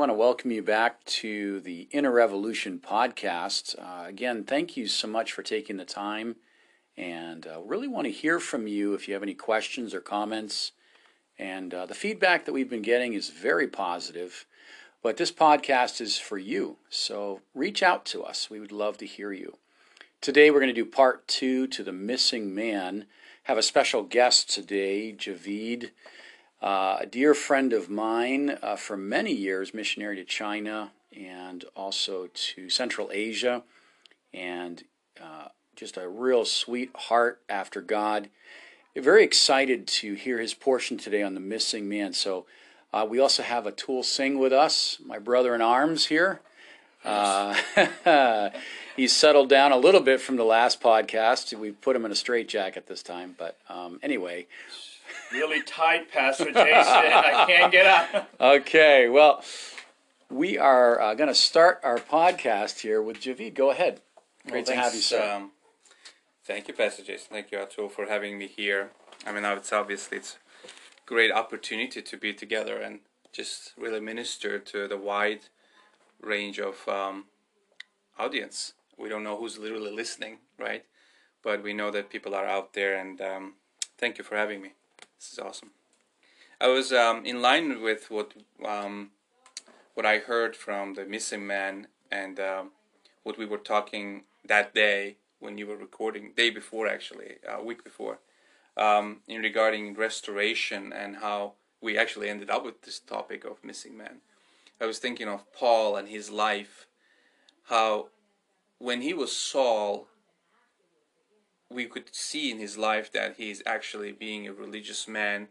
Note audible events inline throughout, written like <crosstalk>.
want to welcome you back to the Inner Revolution podcast. Uh, again, thank you so much for taking the time and uh, really want to hear from you if you have any questions or comments. And uh, the feedback that we've been getting is very positive. But this podcast is for you. So reach out to us. We would love to hear you. Today we're going to do part two to the missing man. Have a special guest today, Javid, uh, a dear friend of mine uh, for many years, missionary to China and also to Central Asia, and uh, just a real sweet heart after God. Very excited to hear his portion today on the missing man. So uh, we also have Atul Singh with us, my brother in arms here. Uh, <laughs> he's settled down a little bit from the last podcast. We put him in a straitjacket this time, but um, anyway. Really tight, Pastor Jason. I can't get up. <laughs> Okay, well, we are uh, going to start our podcast here with Javid. Go ahead. Great well, to have you, sir. Um, thank you, Pastor Jason. Thank you, Atul, for having me here. I mean, it's obviously it's great opportunity to be together and just really minister to the wide range of um, audience. We don't know who's literally listening, right? But we know that people are out there, and um, thank you for having me. This is awesome. I was um, in line with what um, what I heard from the missing man and um, what we were talking that day when you were recording, day before actually, a week before um, in regarding restoration and how we actually ended up with this topic of missing men. I was thinking of Paul and his life, how when he was Saul, we could see in his life that he's actually being a religious man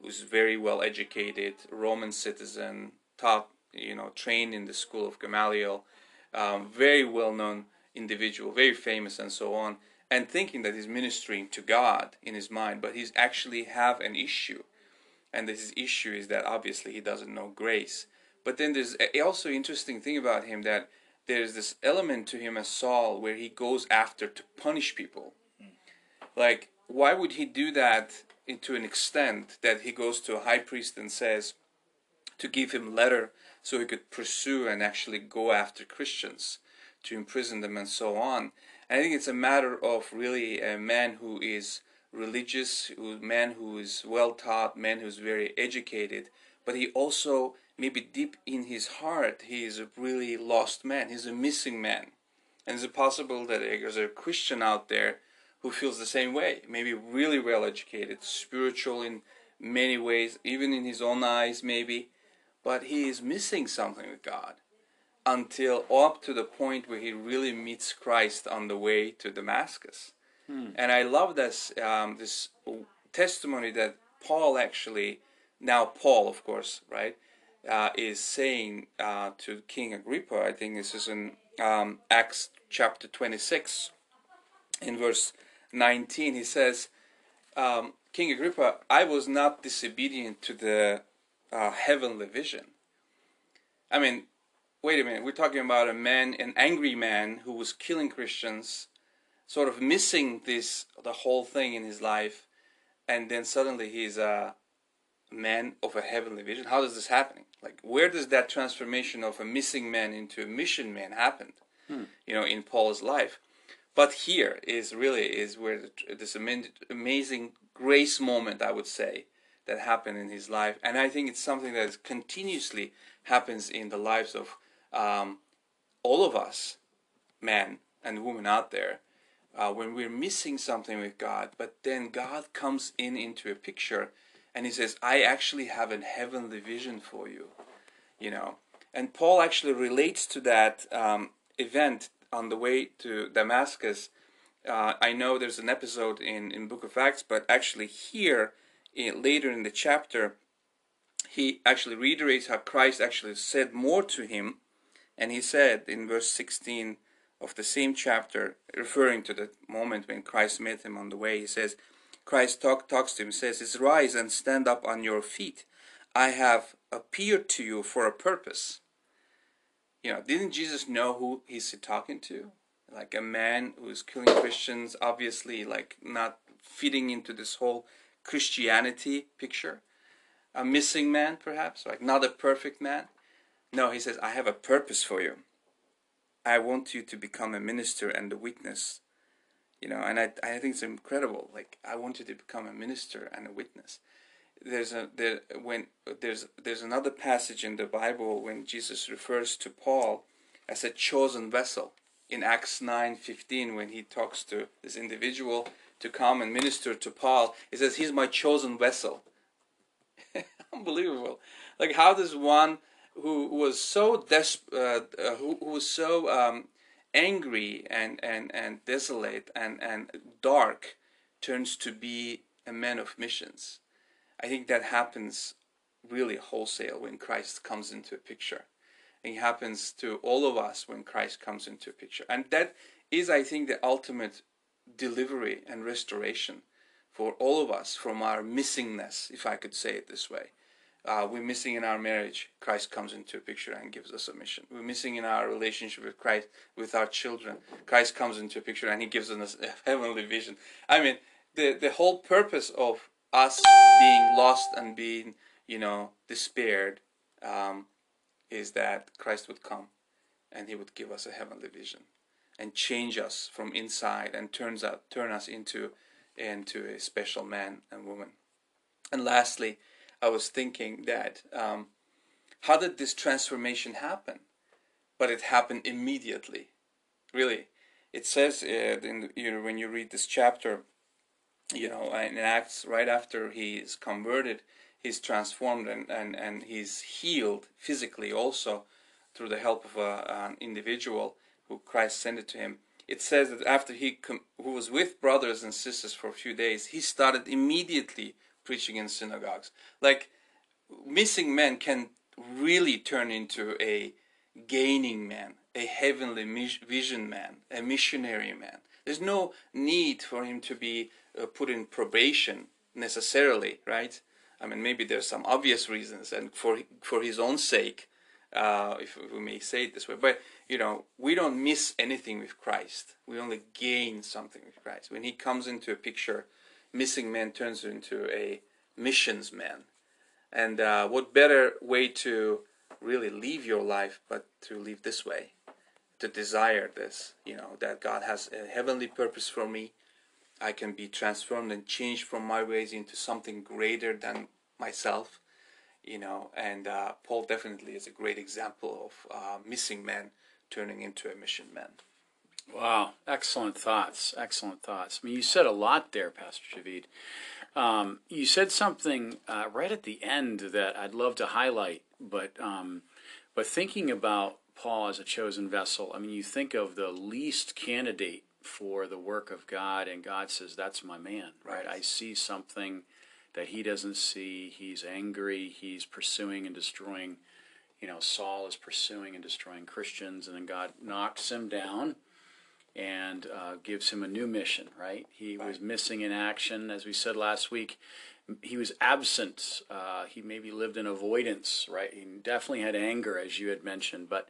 who's very well educated, Roman citizen, taught, you know, trained in the school of Gamaliel, um, very well known individual, very famous, and so on and thinking that he's ministering to God in his mind, but he's actually have an issue. And this issue is that obviously he doesn't know grace. But then there's also interesting thing about him that there's this element to him as Saul where he goes after to punish people. Like, why would he do that to an extent that he goes to a high priest and says to give him letter so he could pursue and actually go after Christians to imprison them and so on? I think it's a matter of really a man who is religious, a man who is well taught, man who's very educated, but he also maybe deep in his heart he is a really lost man. He's a missing man. And is it possible that there's a Christian out there who feels the same way? Maybe really well educated, spiritual in many ways, even in his own eyes, maybe, but he is missing something with God until up to the point where he really meets Christ on the way to Damascus. Hmm. And I love this um, this testimony that Paul actually now Paul of course right uh, is saying uh, to King Agrippa. I think this is in um, Acts chapter twenty six, in verse nineteen. He says, um, "King Agrippa, I was not disobedient to the uh, heavenly vision." I mean, wait a minute, we're talking about a man, an angry man who was killing Christians, sort of missing this, the whole thing in his life, and then suddenly he's a man of a heavenly vision. How does this happen? Like, where does that transformation of a missing man into a mission man happen? Hmm. You know, in Paul's life. But here is really is where this amazing grace moment, I would say, that happened in his life, and I think it's something that continuously happens in the lives of um, all of us, men and women out there, uh, when we're missing something with God, but then God comes in into a picture and he says, I actually have a heavenly vision for you, you know. And Paul actually relates to that um, event on the way to Damascus. Uh, I know there's an episode in, in Book of Acts, but actually here, in, later in the chapter, he actually reiterates how Christ actually said more to him and he said in verse 16 of the same chapter, referring to the moment when Christ met him on the way, he says, Christ talk, talks to him, says, "Is Rise and stand up on your feet. I have appeared to you for a purpose. You know, didn't Jesus know who he's talking to? Like a man who's killing Christians, obviously, like not fitting into this whole Christianity picture. A missing man, perhaps, like not a perfect man. No, he says, I have a purpose for you. I want you to become a minister and a witness. You know, and I, I think it's incredible. Like, I want you to become a minister and a witness. There's a there when there's there's another passage in the Bible when Jesus refers to Paul as a chosen vessel in Acts nine fifteen when he talks to this individual to come and minister to Paul. He says he's my chosen vessel. <laughs> Unbelievable. Like how does one who was so des- uh, uh, who, who was so um, angry and, and, and desolate and, and dark turns to be a man of missions. I think that happens really wholesale when Christ comes into a picture. It happens to all of us when Christ comes into a picture. And that is, I think, the ultimate delivery and restoration for all of us from our missingness, if I could say it this way uh, we're missing in our marriage, Christ comes into a picture and gives us a mission. We're missing in our relationship with Christ, with our children. Christ comes into a picture and he gives us a <laughs> heavenly vision. I mean, the, the whole purpose of us being lost and being, you know, despaired um, is that Christ would come and he would give us a heavenly vision and change us from inside and turns out, turn us into, into a special man and woman. And lastly, I was thinking that um, how did this transformation happen? But it happened immediately. Really, it says uh, in you know, when you read this chapter, you know, in Acts, right after he is converted, he's transformed and, and, and he's healed physically also through the help of a, an individual who Christ sent it to him. It says that after he com- who was with brothers and sisters for a few days, he started immediately preaching in synagogues. Like missing men can really turn into a gaining man, a heavenly vision man, a missionary man. There's no need for him to be uh, put in probation necessarily, right? I mean, maybe there's some obvious reasons, and for for his own sake, uh, if we may say it this way. But you know, we don't miss anything with Christ. We only gain something with Christ. When He comes into a picture, missing man turns into a missions man. And uh, what better way to really live your life but to live this way? To desire this, you know, that God has a heavenly purpose for me. I can be transformed and changed from my ways into something greater than myself, you know. And uh, Paul definitely is a great example of uh, missing men turning into a mission man. Wow, excellent thoughts. Excellent thoughts. I mean, you said a lot there, Pastor Javid. Um, you said something uh, right at the end that I'd love to highlight, but um, but thinking about Paul as a chosen vessel, I mean, you think of the least candidate for the work of God, and God says, "That's my man." Right? I see something that he doesn't see. He's angry. He's pursuing and destroying. You know, Saul is pursuing and destroying Christians, and then God knocks him down and uh, gives him a new mission, right? He right. was missing in action, as we said last week. He was absent. Uh, he maybe lived in avoidance, right? He definitely had anger, as you had mentioned, but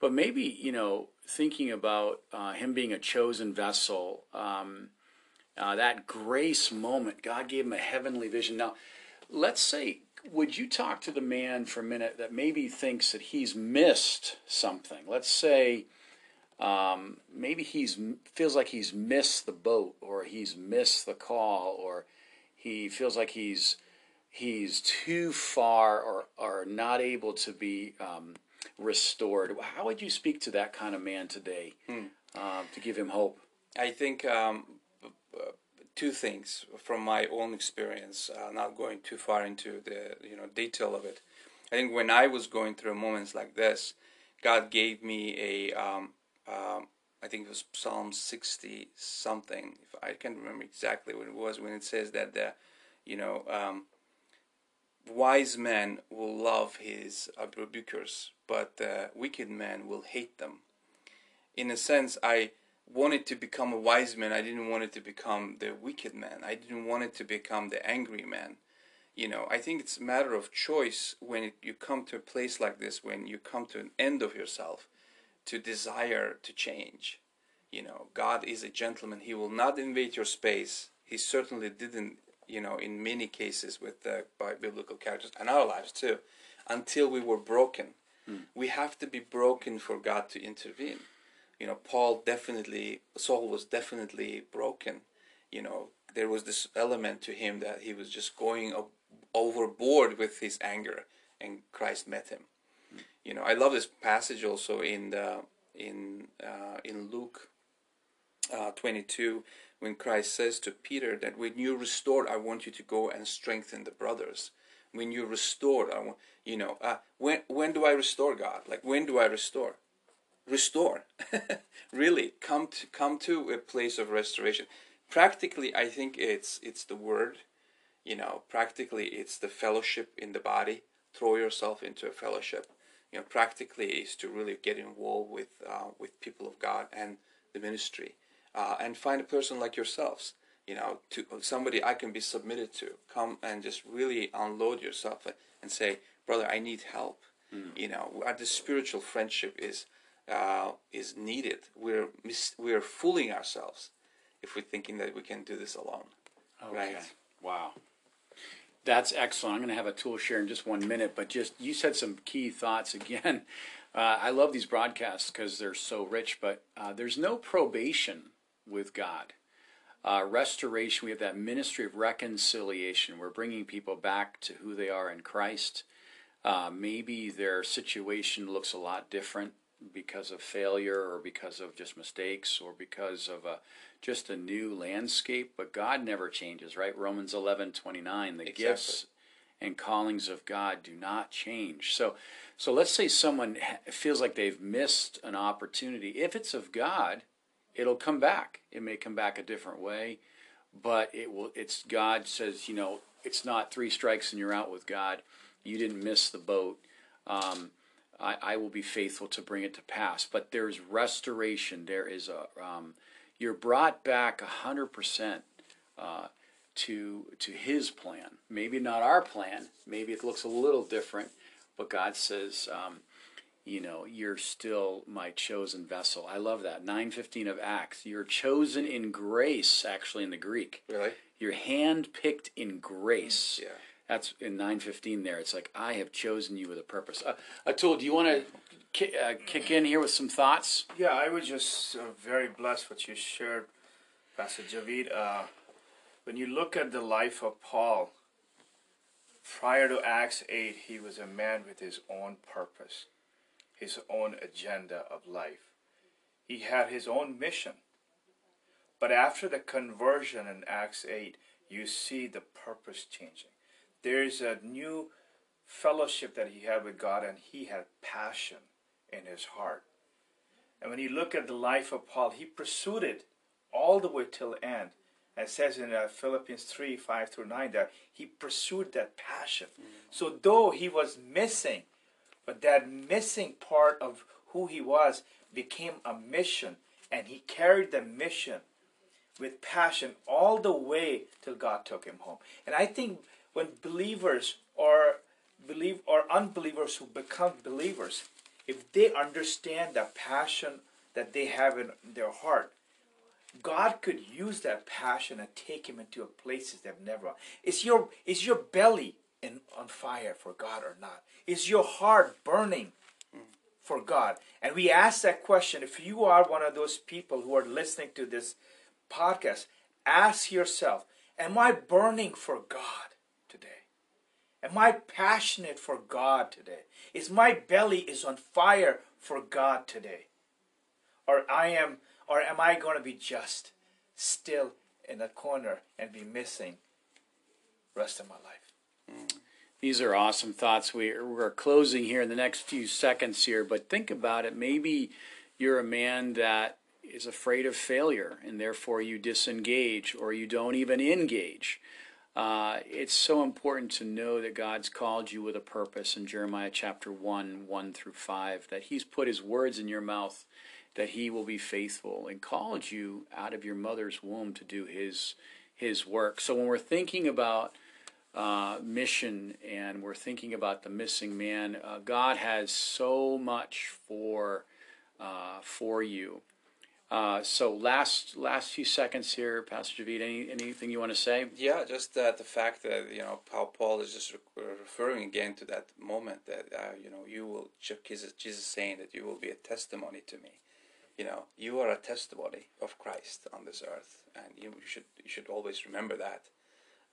but maybe you know thinking about uh, him being a chosen vessel, um, uh, that grace moment, God gave him a heavenly vision. Now, let's say, would you talk to the man for a minute that maybe thinks that he's missed something? Let's say um, maybe he's feels like he's missed the boat or he's missed the call or he feels like he's he's too far or or not able to be um, restored. How would you speak to that kind of man today uh, to give him hope? I think um, two things from my own experience, uh, not going too far into the you know detail of it. I think when I was going through moments like this, God gave me a um, um, I think it was Psalm 60 something. If I can't remember exactly what it was when it says that the, you know, um, wise men will love his rebukers, but the wicked men will hate them. In a sense, I wanted to become a wise man. I didn't want it to become the wicked man. I didn't want it to become the angry man. You know, I think it's a matter of choice when you come to a place like this, when you come to an end of yourself to desire to change. You know, God is a gentleman. He will not invade your space. He certainly didn't, you know, in many cases with the by biblical characters and our lives too, until we were broken. We have to be broken for God to intervene. You know, Paul definitely, Saul was definitely broken. You know, there was this element to him that he was just going overboard with his anger, and Christ met him. You know, I love this passage also in the in uh, in Luke uh, 22 when Christ says to Peter that when you're restored, I want you to go and strengthen the brothers. When you're restored, I want you know uh, when when do I restore God? Like when do I restore? Restore, <laughs> really come to come to a place of restoration. Practically, I think it's it's the word. You know, practically it's the fellowship in the body. Throw yourself into a fellowship. You know, practically is to really get involved with uh, with people of God and the ministry uh, and find a person like yourselves you know to somebody i can be submitted to come and just really unload yourself and say brother i need help you know uh, the spiritual friendship is uh, is needed we're mis- we're fooling ourselves if we're thinking that we can do this alone right Wow. That's excellent. I'm going to have Atul share in just one minute, but just you said some key thoughts again. <laughs> Uh, I love these broadcasts because they're so rich, but uh, there's no probation with God. Uh, restoration, we have that ministry of reconciliation. We're bringing people back to who they are in Christ. Uh, maybe their situation looks a lot different because of failure or because of just mistakes or because of a, just a new landscape, but God never changes, right? Romans 11 29, the Exactly. gifts and callings of God do not change. So, so let's say someone feels like they've missed an opportunity. If it's of God, it'll come back. It may come back a different way, but it will. It's God says, you know, it's not three strikes and you're out with God. You didn't miss the boat. Um, I, I will be faithful to bring it to pass. But there's restoration. There is a um, you're brought back hundred percent uh, to to His plan. Maybe not our plan. Maybe it looks a little different. But God says, um, you know, you're still my chosen vessel. I love that. Nine fifteen of Acts. You're chosen in grace. Actually, in the Greek, really you're handpicked in grace. yeah That's in 915 there. It's like, I have chosen you with a purpose. Uh, Atul, do you want to ki- uh, kick in here with some thoughts? Yeah, I was just uh, very blessed what you shared, Pastor Javid. Uh, when you look at the life of Paul, prior to Acts 8, he was a man with his own purpose, his own agenda of life. He had his own mission. But after the conversion in Acts 8, you see the purpose changing. There's a new fellowship that he had with God, and he had passion in his heart. And when you look at the life of Paul, he pursued it all the way till the end. And it says in uh, Philippians 3 5 through 9 that he pursued that passion. So, though he was missing, but that missing part of who he was became a mission, and he carried the mission with passion all the way till God took him home. And I think when believers or believe or unbelievers who become believers, if they understand the passion that they have in their heart, God could use that passion and take him into places they've never. It's your is your belly in, on fire for God or not? Is your heart burning for God? And we ask that question. If you are one of those people who are listening to this podcast, ask yourself, am I burning for God today? Am I passionate for God today? Is my belly is on fire for God today? Or I am or am I going to be just still in a corner and be missing rest of my life? These are awesome thoughts. We, we're closing here in the next few seconds here, but think about it. Maybe you're a man that is afraid of failure and therefore you disengage or you don't even engage. Uh, it's so important to know that God's called you with a purpose in Jeremiah chapter 1, 1 through 5, that He's put His words in your mouth, that He will be faithful and called you out of your mother's womb to do His, his work. So when we're thinking about uh, mission and we're thinking about the missing man, uh, God has so much for, uh, for you. Uh, so last last few seconds here, Pastor David. any anything you want to say? Yeah, just uh, the fact that you know how Paul is just re- referring again to that moment that uh, you know you will Jesus Jesus saying that you will be a testimony to me. You know, you are a testimony of Christ on this earth, and you should you should always remember that.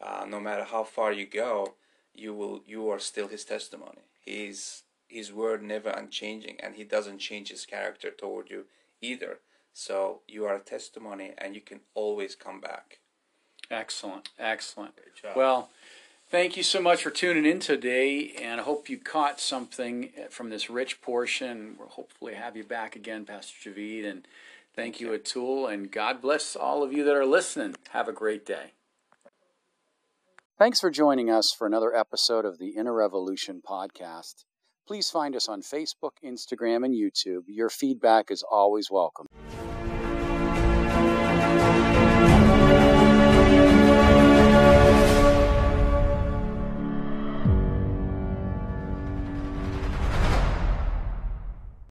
Uh, no matter how far you go, you will you are still His testimony. He's His word never unchanging, and He doesn't change His character toward you either so you are a testimony and you can always come back. Excellent. Excellent. Well, thank you so much for tuning in today, and I hope you caught something from this rich portion. We'll hopefully have you back again, Pastor Javid, and thank, you, Atul, and God bless all of you that are listening. Have a great day. Thanks for joining us for another episode of the Inner Revolution podcast. Please find us on Facebook, Instagram, and YouTube. Your feedback is always welcome.